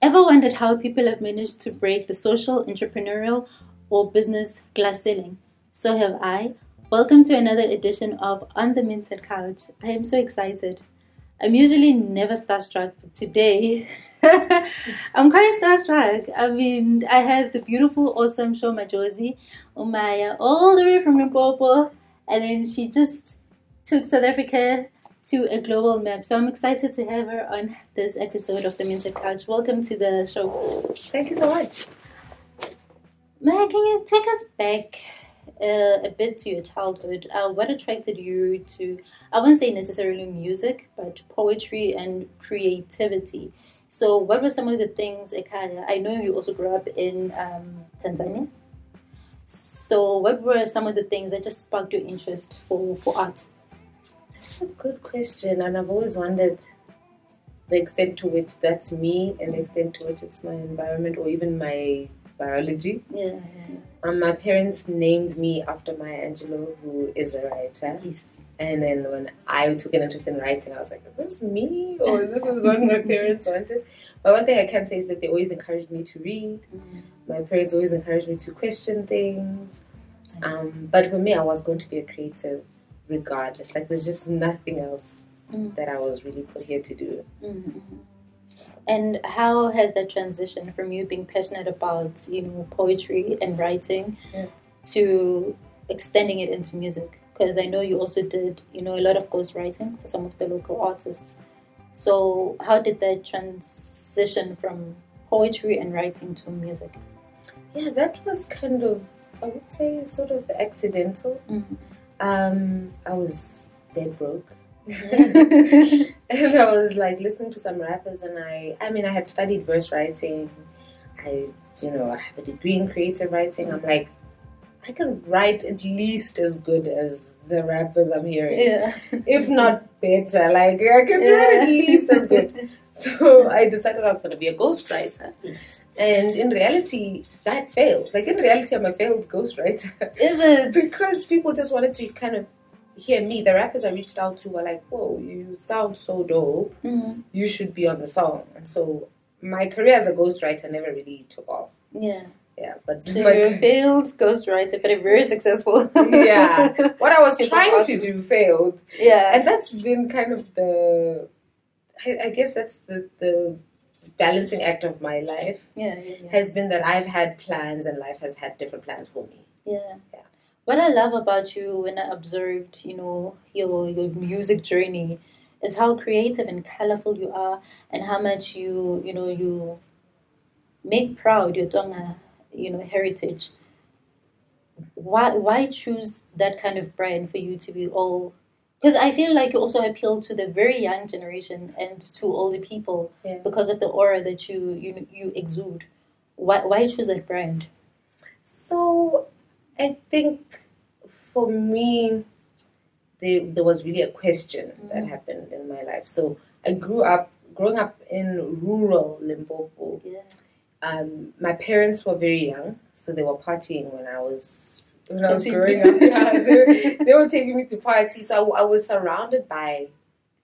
Ever wondered how people have managed to break the social, entrepreneurial, or business glass ceiling? So have I. Welcome to another edition of On the Minted Couch. I am so excited. I'm usually never starstruck, but today I'm quite starstruck. I mean, I have the beautiful, awesome Sho Madjozi Umaya all the way from Limpopo, and then she just took South Africa to a global map. So I'm excited to have her on this episode of the Minted Couch. Welcome to the show. Thank you so much. Maya, can you take us back uh, a bit to your childhood? Uh, what attracted you to, I wouldn't say necessarily music, but poetry and creativity? So, what were some of the things, Ekaya? I know you also grew up in um, Tanzania. So, what were some of the things that just sparked your interest for, for art? That's a good question, and I've always wondered the extent to which that's me and the extent to which it's my environment or even my biology. Yeah. Um, my parents named me after Maya Angelou, who is a writer. Yes. And then when I took an interest in writing, I was like, is this me? Or is this is what my parents wanted? But one thing I can say is that they always encouraged me to read. Mm. My parents always encouraged me to question things. Um, but for me, I was going to be a creative regardless. Like, there's just nothing else Mm. that I was really put here to do. Mhm. And how has that transition from you being passionate about, you know, poetry and writing Yeah. to extending it into music? Because I know you also did, you know, a lot of ghostwriting for some of the local artists. So how did that transition from poetry and writing to music? Yeah, that was kind of, I would say, sort of accidental. Mhm. Um, I was dead broke. Mhm. and I was like listening to some rappers, and I, I mean, I had studied verse writing. I, you know, I have a degree in creative writing. I'm like, I can write at least as good as the rappers I'm hearing, yeah. if not better. Like, I can write at least as good. So I decided I was going to be a ghostwriter. And in reality, that failed. Like, in reality, I'm a failed ghostwriter. Is it? because people just wanted to kind of hear me. The rappers I reached out to were like, "Whoa, you sound so dope. Mhm. You should be on the song." And so my career as a ghostwriter never really took off. Yeah. Yeah, but So my- you're a failed ghostwriter, but a very successful. yeah, what I was trying to do failed, Yeah. and that's been kind of the. I, I guess that's the the balancing act of my life yeah, yeah, yeah. has been that I've had plans and life has had different plans for me. Yeah. Yeah. What I love about you when I observed, you know, your your music journey is how creative and colorful you are and how much you, you know, you make proud your Tsonga, you know, heritage. Why why choose that kind of brand for you to be all because I feel like you also appeal to the very young generation and to older people Yeah. because of the aura that you you you exude. Why why choose that brand? So I think for me, there, there was really a question that Mhm. happened in my life. So I grew up, growing up in rural Limpopo. Yeah. Um, my parents were very young, so they were partying when I was when I was growing up. Yeah, they, they were taking me to parties. So I, I was surrounded by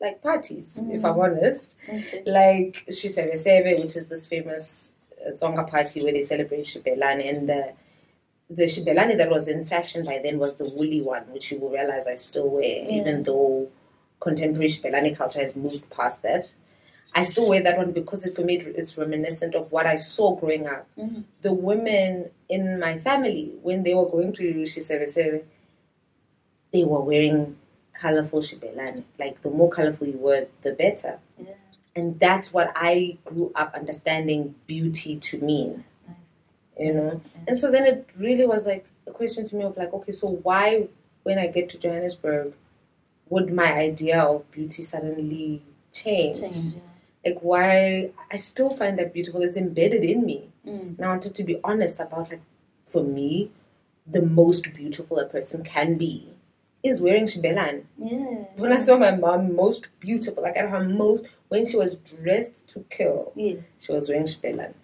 like parties, if I'm honest Okay. like Shisebe Sebe, which is this famous uh, Tsonga party where they celebrate Xibelani, and the the Xibelani that was in fashion by then was the woolly one, which you will realize I still wear, Yeah. even though contemporary Xibelani culture has moved past that. I still wear that one because it, for me it's reminiscent of what I saw growing up. Mhm. The women in my family, when they were going to Shisebe Sebe, they were wearing colorful Xibelani. Like the more colorful you were, the better. Yeah. And that's what I grew up understanding beauty to mean, Nice. you know? Yes, And so then it really was like a question to me of like, okay, so why, when I get to Johannesburg, would my idea of beauty suddenly change? Change. Yeah. Like, why? I still find that beautiful. It's embedded in me. Mm. And I wanted to be honest about, like, for me, the most beautiful a person can be is wearing shibelan. Yeah. When I saw my mom most beautiful, like at her most, when she was dressed to kill, Yeah. she was wearing shibelan.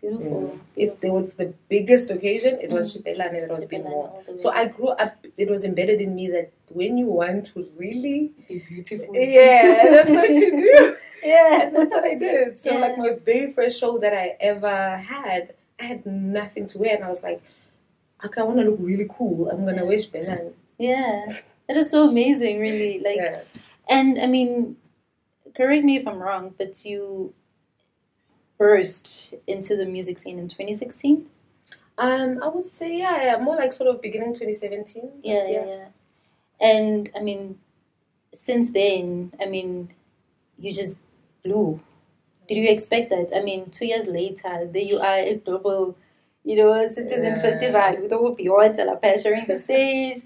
Beautiful. If there was the biggest occasion, it was Mm. Xibelani that was being worn. all the way. So I grew up, it was embedded in me that when you want to really, Be beautiful. yeah, that's what you do. Yeah. And that's what I did. So, Yeah. like, my very first show that I ever had, I had nothing to wear. And I was like, okay, I want to look really cool. I'm going to Yeah. wear Xibelani. Yeah. It is so amazing, really. Like, yeah. and I mean, correct me if I'm wrong, but you burst into the music scene in 2016. Um, I would say, yeah, yeah, more like sort of beginning 2017. Yeah, yeah, yeah. And I mean, since then, I mean, you just blew. Did you expect that? I mean, two years later, there you are at global, you know, citizen Yeah. festival with all Beyonce like, sharing the stage.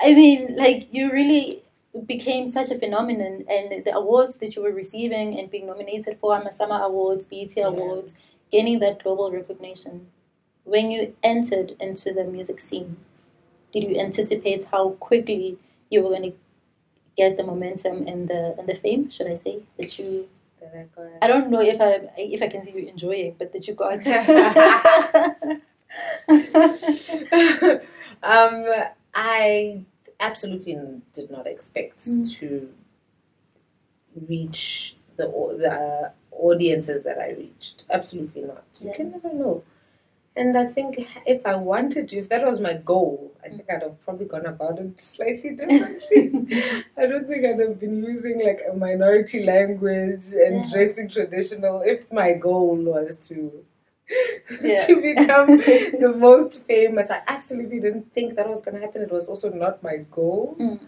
I mean, like you really became such a phenomenon, and the awards that you were receiving and being nominated for Amasama Awards, BET Awards, gaining that global recognition. When you entered into the music scene, did you anticipate how quickly you were going to get the momentum and the and the fame? Should I say that you? That I. I don't know if I if I can see you enjoying, but that you got. um, I absolutely did not expect Mm. to reach the the uh, audiences that I reached. Absolutely not. You Yeah. can never know. And I think if I wanted to, if that was my goal, I think I'd have probably gone about it slightly differently. I don't think I'd have been using like a minority language and Yeah. dressing traditional if my goal was to Yeah. to become the most famous. I absolutely didn't think that was going to happen. It was also not my goal. Mm,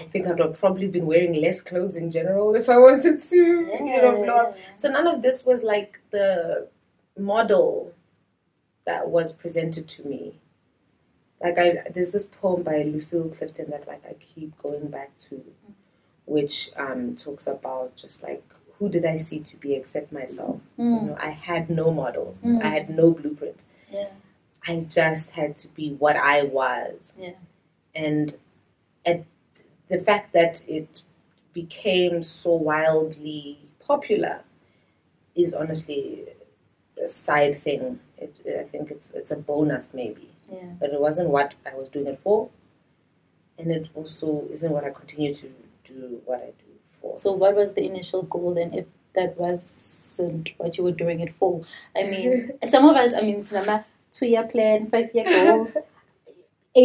I think I'd have probably been wearing less clothes in general if I wanted to, you know, blow up. So none of this was like the model that was presented to me. Like I, there's this poem by Lucille Clifton that like I keep going back to, which um, talks about just like who did I see to be except myself. You Mm, know, I had no model. Mm. I had no blueprint. yeah, I just had to be what I was. Yeah. And at the fact that it became so wildly popular is honestly side thing. It, I think it's it's a bonus maybe, yeah. but it wasn't what I was doing it for, and it also isn't what I continue to do what I do for. So, what was the initial goal then? If that wasn't what you were doing it for, I mean, some of us, I mean, it's cinema two-year plan, five-year goals.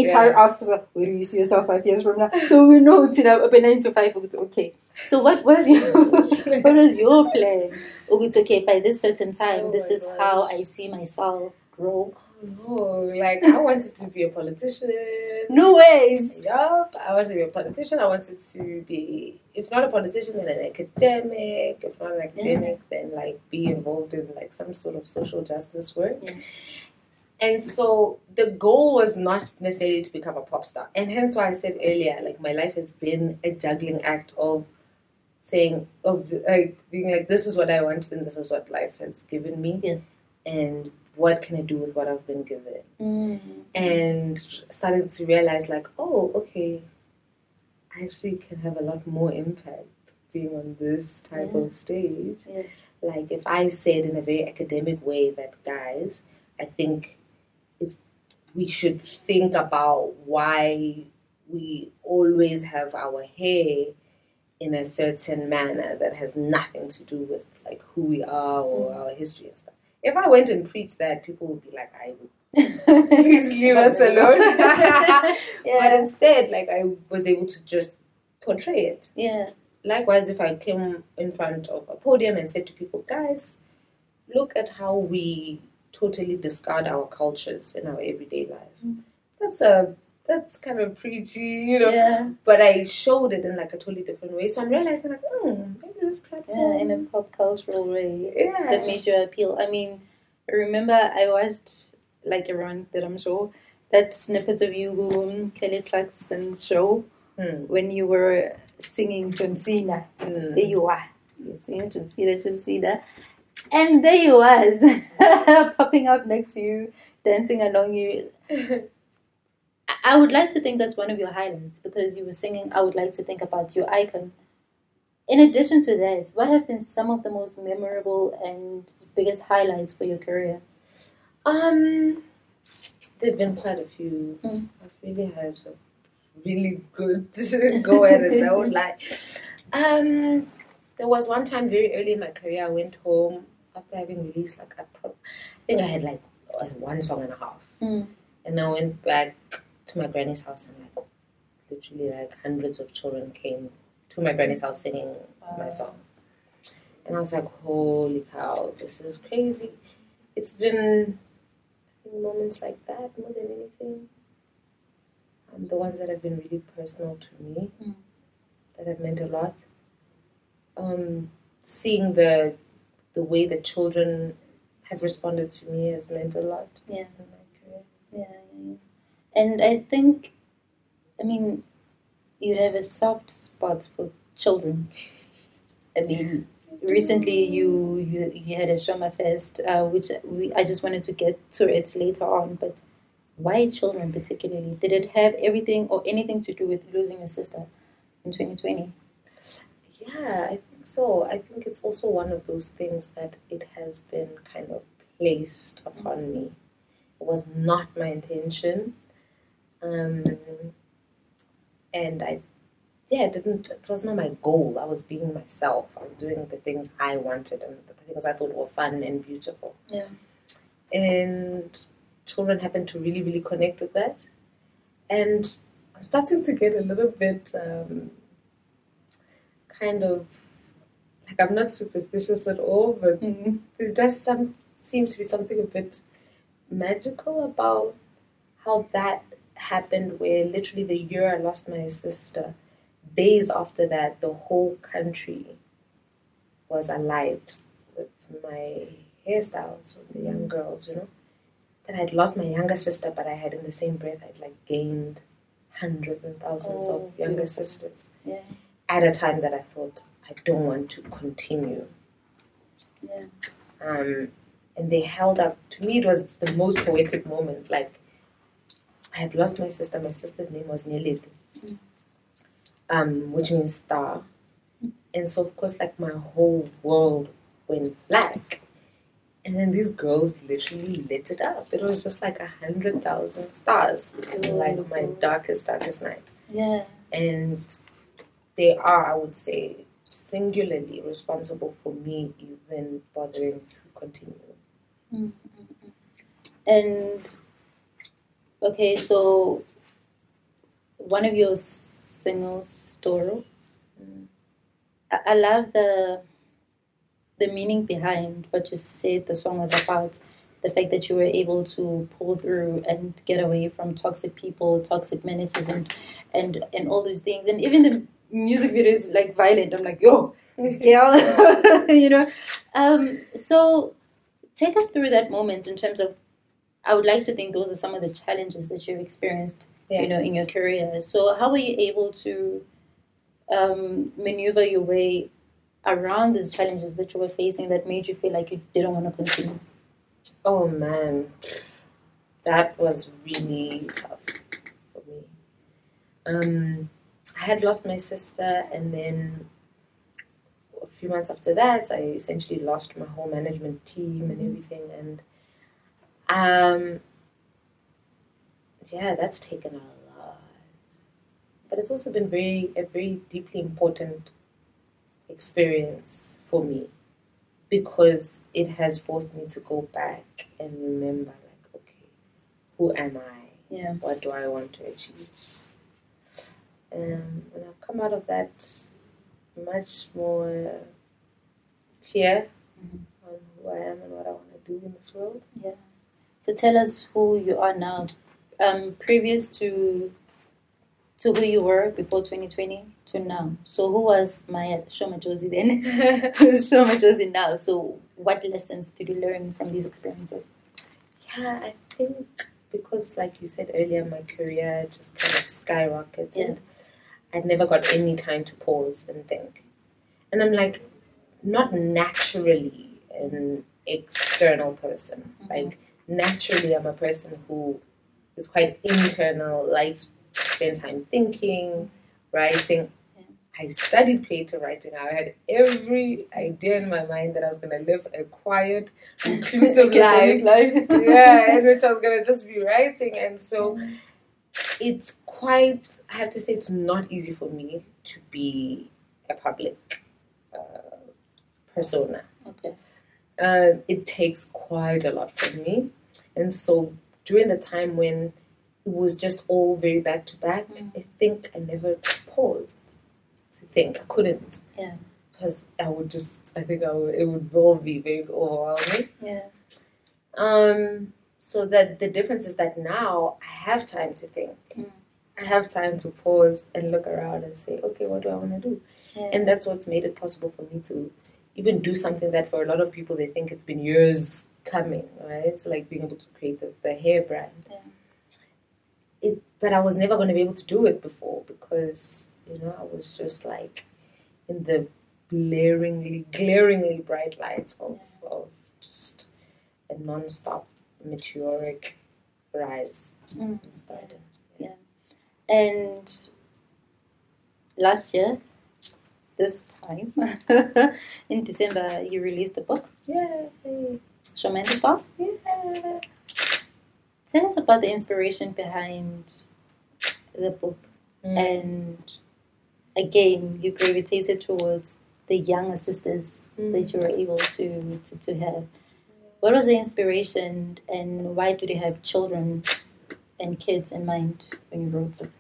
HR Yeah. asks us, where do you see yourself five years from now? So we know it's open nine to five. Okay. So what was your what was your plan? Oh, it's okay. By this certain time, Oh this is how. I see myself grow. no, like I wanted to be a politician. No ways. Yup, I wanted to be a politician. I wanted to be, if not a politician, then an academic. If not an academic, mm-hmm. then like be involved in like some sort of social justice work. Yeah. And so the goal was not necessarily to become a pop star. And hence why I said earlier, like my life has been a juggling act of saying, of like being like, this is what I want and this is what life has given me. Yeah. And what can I do with what I've been given? Mm. and started to realize like oh okay i actually can have a lot more impact being on this type Yeah. of stage Yeah. like if i said in a very academic way that guys i think we should think about why we always have our hair in a certain manner that has nothing to do with like who we are or Mm. our history and stuff if i went and preached that people would be like i would please leave us alone. But instead, like I was able to just portray it. Yeah. Likewise, if I came in front of a podium and said to people, guys, look at how we totally discard our cultures in our everyday life. Mm. That's a that's kind of preachy, you know. Yeah. But I showed it in like a totally different way. So I'm realizing like, hmm, maybe this Yeah. platform. In a pop cultural way. yeah. that made you appeal? I mean, I remember I watched like everyone did, I'm sure, that snippet of you um, Kelly Clarkson's show Hmm. when you were singing John Cena. Hmm. There you are. You're singing John Cena, John Cena. And there you was, popping up next to you, dancing along you. I- I would like to think that's one of your highlights because you were singing. I would like to think about your icon. in addition to that, what have been some of the most memorable and biggest highlights for your career? Um, there've been quite a few. Mm. I've really had a really good go at it. I would like. Um, there was one time very early in my career, I went home after having released like a pro- I think I had like one song and a half, Mm. and I went back to my granny's house and like literally like hundreds of children came to my granny's house singing my song, And I was like, holy cow, this is crazy. It's been moments like that more than anything. Um, the ones that have been really personal to me, Mm. that have meant a lot. Um, seeing the the way the children have responded to me has meant a lot Yeah. in my career. Yeah, yeah, yeah. And I think, I mean, you have a soft spot for children. I mean, recently you you, you had a Shoma Fest, uh, which we I just wanted to get to it later on. But why children particularly? Did it have everything or anything to do with losing your sister in 2020? Yeah, I think so. I think it's also one of those things that it has been kind of placed upon me. It was not my intention. Um, and I, yeah, it didn't, it was not my goal. I was being myself. I was doing the things I wanted and the things I thought were fun and beautiful. Yeah. And children happen to really, really connect with that. And I'm starting to get a little bit um, kind of like I'm not superstitious at all, but Mm-hmm. there does some seem to be something a bit magical about how that happened. Where literally the year I lost my sister, days after that, the whole country was alight with my hairstyles with the young girls. You know that I'd lost my younger sister, but I had in the same breath I'd like gained hundreds and thousands Oh, of younger beautiful. sisters Yeah. At a time that I thought I don't want to continue. Yeah. Um, and they held up. To me, it was the most poetic moment. Like I had lost my sister. My sister's name was Nelid, Mm. um, which means star. And so, of course, like my whole world went black. And then these girls literally lit it up. It was just like a hundred thousand stars in like my darkest, darkest night Yeah. and they are, I would say, singularly responsible for me even bothering to continue. Mm, mm, mm. And okay, so one of your singles, Storo, Mm. I, I love the the meaning behind what you said the song was about. The fact that you were able to pull through and get away from toxic people, toxic managers, and and and all those things, and even the music video is like violent. I'm like, yo, girl, you know. Um, so take us through that moment in terms of. I would like to think those are some of the challenges that you've experienced, Yeah. you know, in your career. So how were you able to um, maneuver your way around these challenges that you were facing that made you feel like you didn't want to continue? Oh man, that was really tough for me. Um, I had lost my sister, and then a few months after that, I essentially lost my whole management team and everything. And um, yeah, that's taken a lot. But it's also been very a very deeply important experience for me because it has forced me to go back and remember like okay who am i Yeah. what do i want to achieve um, and i've come out of that much more clear Mhm. on who i am and what i want to do in this world Yeah. So tell us who you are now. Um, previous to to who you were before 2020 to now. So who was Maya Sho Madjozi then? Who's Sho Madjozi now? So what lessons did you learn from these experiences? yeah i think because like you said earlier my career just kind of skyrocketed Yeah. I never got any time to pause and think and i'm like not naturally an external person Mhm. like naturally i'm a person who is quite internal likes to spend time thinking writing Yeah. I studied creative writing. I had every idea in my mind that I was going to live a quiet, inclusive life. life. yeah, in which I was going to just be writing. And so it's quite, I have to say, it's not easy for me to be a public uh, persona. Okay. Uh, it takes quite a lot from me. And so during the time when it was just all very back to back, Mm. I think I never paused to think. I couldn't. Yeah. Because I would just, I think I would, it would all be very overwhelming. Yeah. Um, so that the difference is that now I have time to think. Mm. I have time to pause and look around and say, okay, what do I want to do? Yeah. And that's what's made it possible for me to even do something that for a lot of people they think it's been years coming, right? So like being able to create this, the hair brand. Yeah. It, but I was never going to be able to do it before because you know I was just like in the blaringly, glaringly bright lights of of just a non-stop meteoric rise Mm. instead. And last year, this time, in December, you released a book, Yay! Shoma the Boss. Yeah. Tell us about the inspiration behind the book. Mm. And again, you gravitated towards the younger sisters that you were able to, to, to have. What was the inspiration and why do you have children and kids in mind when you wrote it?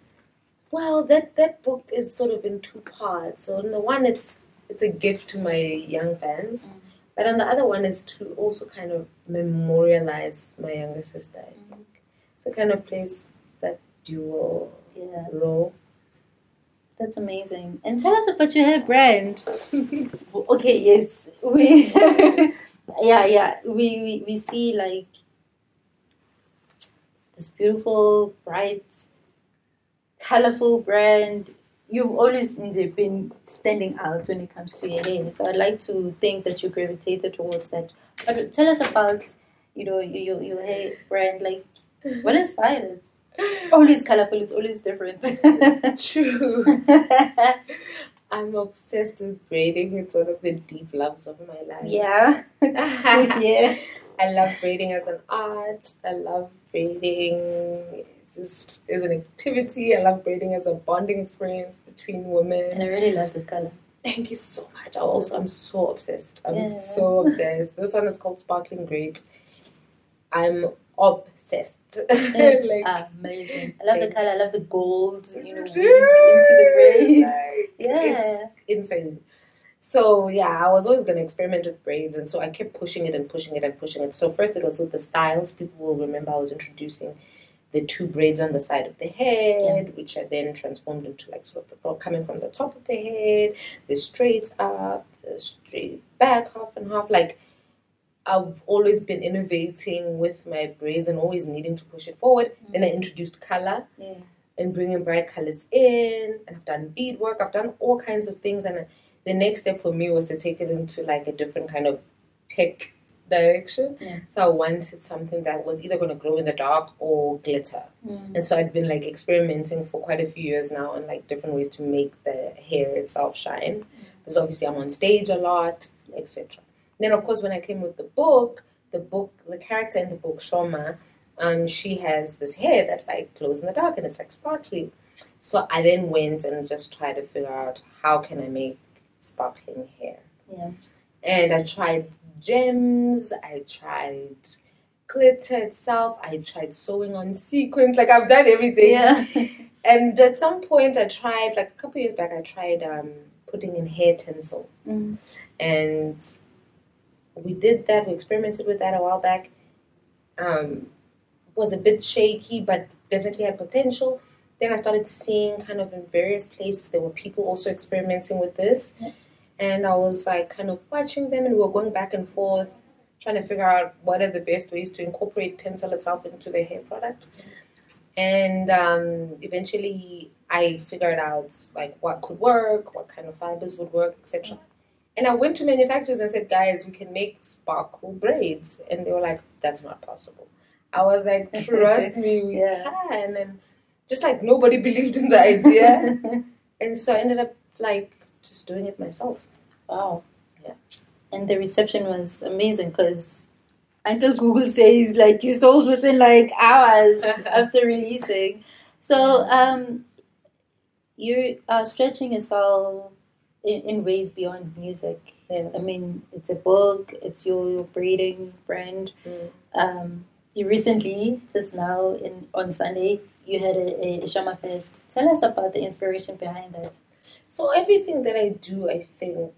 Well, that that book is sort of in two parts. So, in the one, it's it's a gift to my young fans, Mm. but on the other one is to also kind of memorialize my younger sister. I think so. Kind of plays that dual Yeah, role. that's amazing. And tell us about your hair brand. okay, yes, we, yeah, yeah, we, we we see like this beautiful, bright, colorful brand. You've always been standing out when it comes to your hair. So I'd like to think that you gravitated towards that. But tell us about, you know, your your, your hair brand. Like, what inspired it? Always colorful. It's always different. True. I'm obsessed with braiding. It's one of the deep loves of my life. yeah. yeah. I love braiding as an art. I love braiding just as an activity. I love braiding as a bonding experience between women. And I really love this color. Thank you so much. I also I'm so obsessed. I'm Yeah. so obsessed. This one is called Sparkling Grape. I'm obsessed. It's like amazing. I love the color. I love the gold, you know, into the braids. like, Yeah. It's insane. So yeah, I was always gonna experiment with braids and so I kept pushing it and pushing it and pushing it. So first it was with the styles. People will remember I was introducing the two braids on the side of the head, which are then transformed into like sort of the coming from the top of the head, the straight up, the straight back, half and half. Like I've always been innovating with my braids and always needing to push it forward. Then I introduced color Yeah. and bringing bright colors in. And I've done beadwork. I've done all kinds of things. And the next step for me was to take it into like a different kind of tech direction. Yeah. So I wanted something that was either going to glow in the dark or glitter. Mm. And so I'd been like experimenting for quite a few years now on like different ways to make the hair itself shine. Because obviously I'm on stage a lot, etc. Then of course when I came with the book, the book, the character in the book, Shoma, um, she has this hair that like glows in the dark and it's like sparkly. So I then went and just tried to figure out how can I make sparkling hair. Yeah. And I tried gems, I tried glitter itself, I tried sewing on sequins, like I've done everything. Yeah. And at some point I tried, like a couple years back, I tried um, putting in hair tinsel. Mm. And we did that, we experimented with that a while back. Um, was a bit shaky, but definitely had potential. Then I started seeing kind of in various places there were people also experimenting with this. Yeah. And I was like kind of watching them and we were going back and forth, trying to figure out what are the best ways to incorporate tinsel itself into the hair product. And um, eventually I figured out like what could work, what kind of fibers would work, etc. And I went to manufacturers and said, guys, we can make sparkle braids. And they were like, that's not possible. I was like, trust me, we Yeah. can. And just like nobody believed in the idea. and so I ended up like just doing it myself. Wow. Yeah. And the reception was amazing because Uncle Google says like you sold within like hours after releasing. So um, you are stretching yourself in, in ways beyond music. Yeah. I mean, it's a book. It's your, your braiding brand. Mm. Um, you recently, just now in on Sunday, you had a, a Shoma Fest. Tell us about the inspiration behind that. So everything that I do, I think,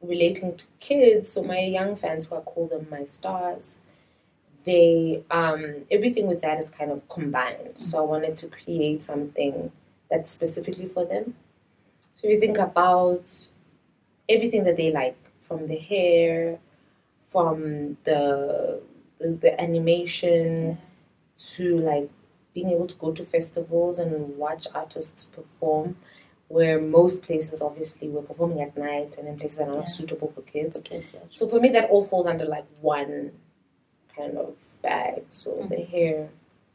relating to kids, so my young fans who I call them my stars, they um, everything with that is kind of combined. So I wanted to create something that's specifically for them. So if you think about everything that they like, from the hair, from the the, animation, to like being able to go to festivals and watch artists perform where most places obviously we're performing at night and in places that are not Yeah. suitable for kids. For kids, yeah. So for me, that all falls under like one kind of bag. So Mm-hmm. the hair,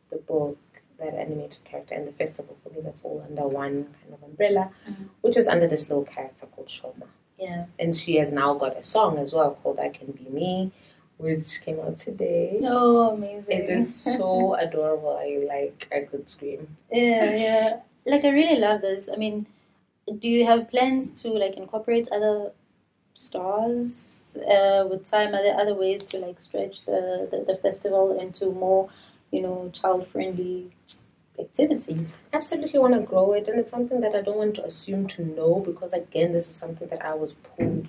the book, that animated character, and the festival for me, that's all under one kind of umbrella, Mhm. which is under this little character called Shoma. Yeah. And she has now got a song as well called "I Can Be Me," which came out today. Oh, amazing. It is so adorable. I like. I could scream. yeah, yeah. Like I really love this. I mean, do you have plans to like incorporate other stars uh, with time? Are there other ways to like stretch the, the, the festival into more, you know, child friendly activities? absolutely want to grow it and it's something that i don't want to assume to know because again this is something that i was pulled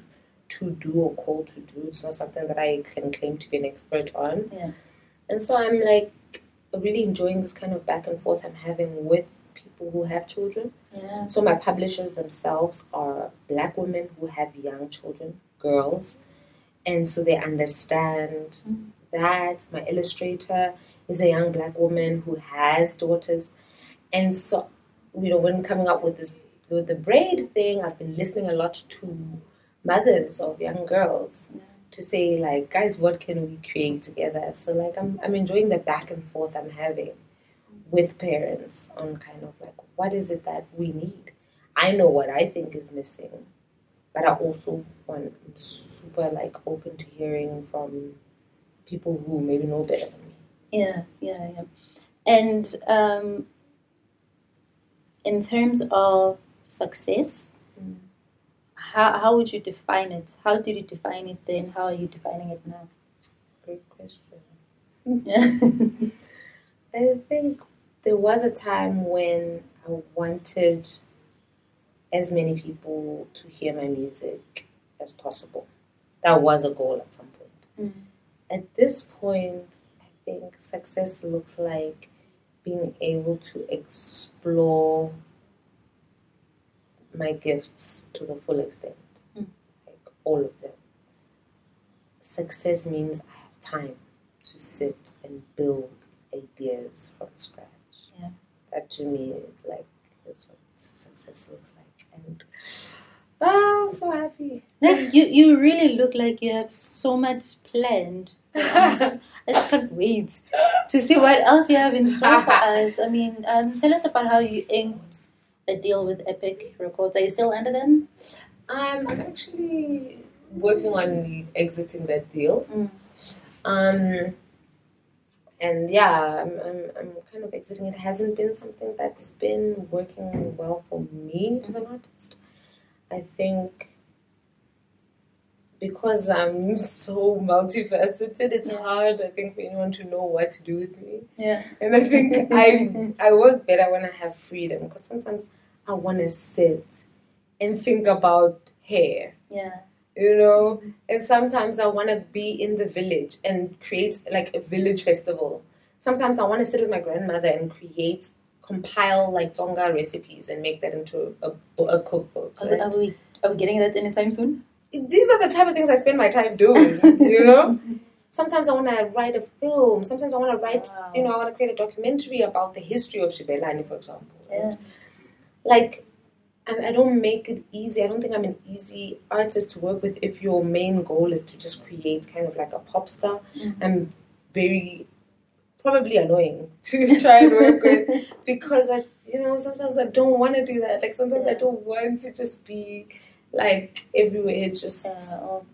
to do or called to do it's not something that i can claim to be an expert on Yeah. and so i'm like really enjoying this kind of back and forth i'm having with people who have children Yeah. so my publishers themselves are black women who have young children girls and so they understand Mhm. that my illustrator is a young black woman who has daughters. And so you know when coming up with this with the braid thing i've been listening a lot to mothers of young girls to say like guys what can we create together? So like i'm, I'm enjoying the back and forth i'm having with parents on kind of like what is it that we need? I know what i think is missing but i also want I'm super like open to hearing from people who maybe know better Yeah, yeah, yeah. And um, in terms of success, Mm. how, how would you define it? How did you define it then? How are you defining it now? great question Yeah. I think there was a time when I wanted as many people to hear my music as possible. That was a goal at some point. Mm. At this point, think success looks like being able to explore my gifts to the full extent, Mm. like all of them. Success means I have time to sit and build ideas from scratch. Yeah. That to me is like is what success looks like, and oh, I'm so happy. Like you, you really look like you have so much planned. I just, I just can't wait to see what else you have in store for us. I mean, um, tell us about how you inked a deal with Epic Records. Are you still under them? Um, I'm actually working on exiting that deal. Mm. Um, and yeah, I'm, I'm, I'm kind of exiting. It hasn't been something that's been working well for me as an artist. I think because I'm so multifaceted, it's Yeah. hard, I think, for anyone to know what to do with me. Yeah. And I think I I work better when I have freedom because sometimes I want to sit and think about hair Yeah. you know mm-hmm. and sometimes i want to be in the village and create like a village festival sometimes i want to sit with my grandmother and create compile like tsonga recipes and make that into a, a cookbook Are, right? are we are we getting that anytime soon? these are the type of things i spend my time doing you know sometimes i want to write a film sometimes i want to write Wow. you know i want to create a documentary about the history of xibelani for example Yeah. like I, I don't make it easy. I don't think I'm an easy artist to work with if your main goal is to just create kind of like a pop star. Mhm. I'm very probably annoying to try and work with because I, you know, sometimes I don't want to do that. Like sometimes I don't want to just be like everywhere, just Yeah, or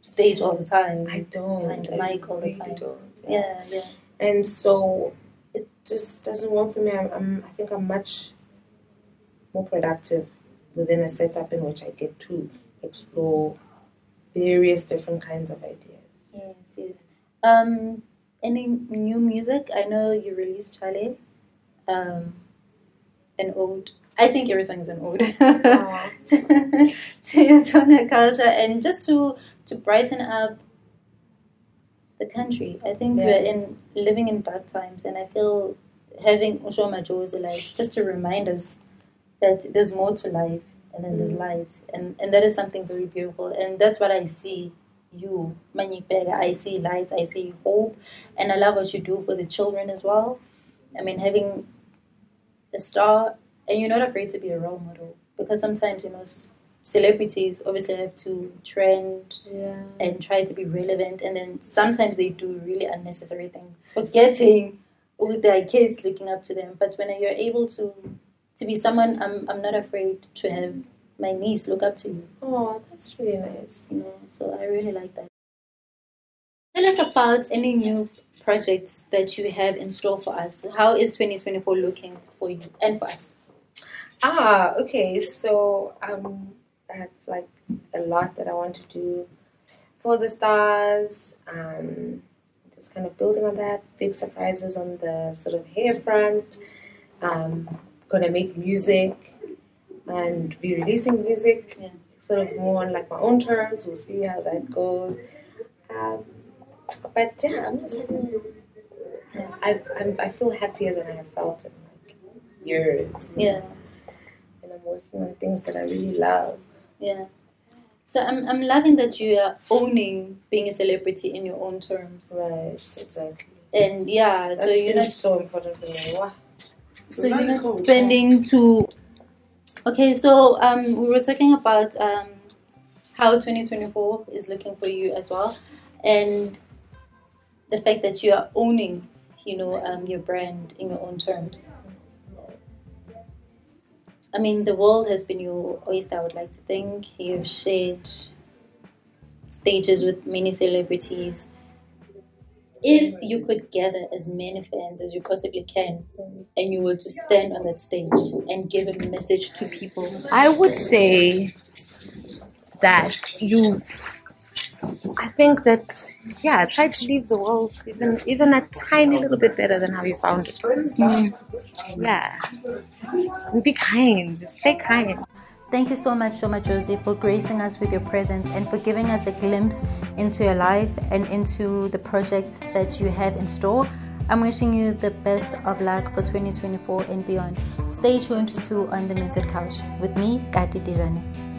stage all the time. I don't. Behind the mic all the time. Don't. yeah, yeah. And so it just doesn't work for me. I'm, I'm I think I'm much more productive within a setup in which I get to explore various different kinds of ideas. Yes, yes. Um, any new music? I know you released Charlie, um, an ode. I think every song is an Aw. to your Tsonga culture, and just to to brighten up the country. I think Yeah. we're in living in dark times, and I feel having Osho Madjozi like just to remind us that there's more to life, and then there's Mm. light, and and that is something very beautiful, and that's what I see. You, Manipega, I see light, I see hope, and I love what you do for the children as well. I mean, having a star, and you're not afraid to be a role model because sometimes you know celebrities obviously have to trend Yeah. and try to be relevant, and then sometimes they do really unnecessary things, forgetting with their kids looking up to them. But when you're able to to be someone, I'm I'm not afraid to have my niece look up to you. Oh, that's really nice. You know, so I really like that. Tell us about any new projects that you have in store for us. How is 2024 looking for you and for us? Ah, okay. So um, I have like a lot that I want to do for the stars. Um, just kind of building on that. Big surprises on the sort of hair front. Um, gonna make music and be releasing music. Yeah. Sort of more on like my own terms. We'll see how that goes. Um, but yeah, I'm just having. I I'm, I feel happier than I have felt in like years Yeah. and I'm working on things that I really love. Yeah. So I'm I'm loving that you are owning being a celebrity in your own terms. Right, exactly. And yeah, That's so you're been not so important for me. Wow. so you're not spending to Okay, so um we were talking about um how 2024 is looking for you as well and the fact that you are owning, you know, um your brand in your own terms. I mean, the world has been your oyster, I would like to think. You've shared stages with many celebrities. If you could gather as many fans as you possibly can, and you were to stand on that stage and give a message to people, I would say that you. I think that yeah, try to leave the world even even a tiny little bit better than how you found it. Mm. Yeah, be kind. Stay kind. Thank you so much, Sho Madjozi, for gracing us with your presence and for giving us a glimpse into your life and into the projects that you have in store. I'm wishing you the best of luck for 2024 and beyond. Stay tuned to On Couch with me, Kati Tijani.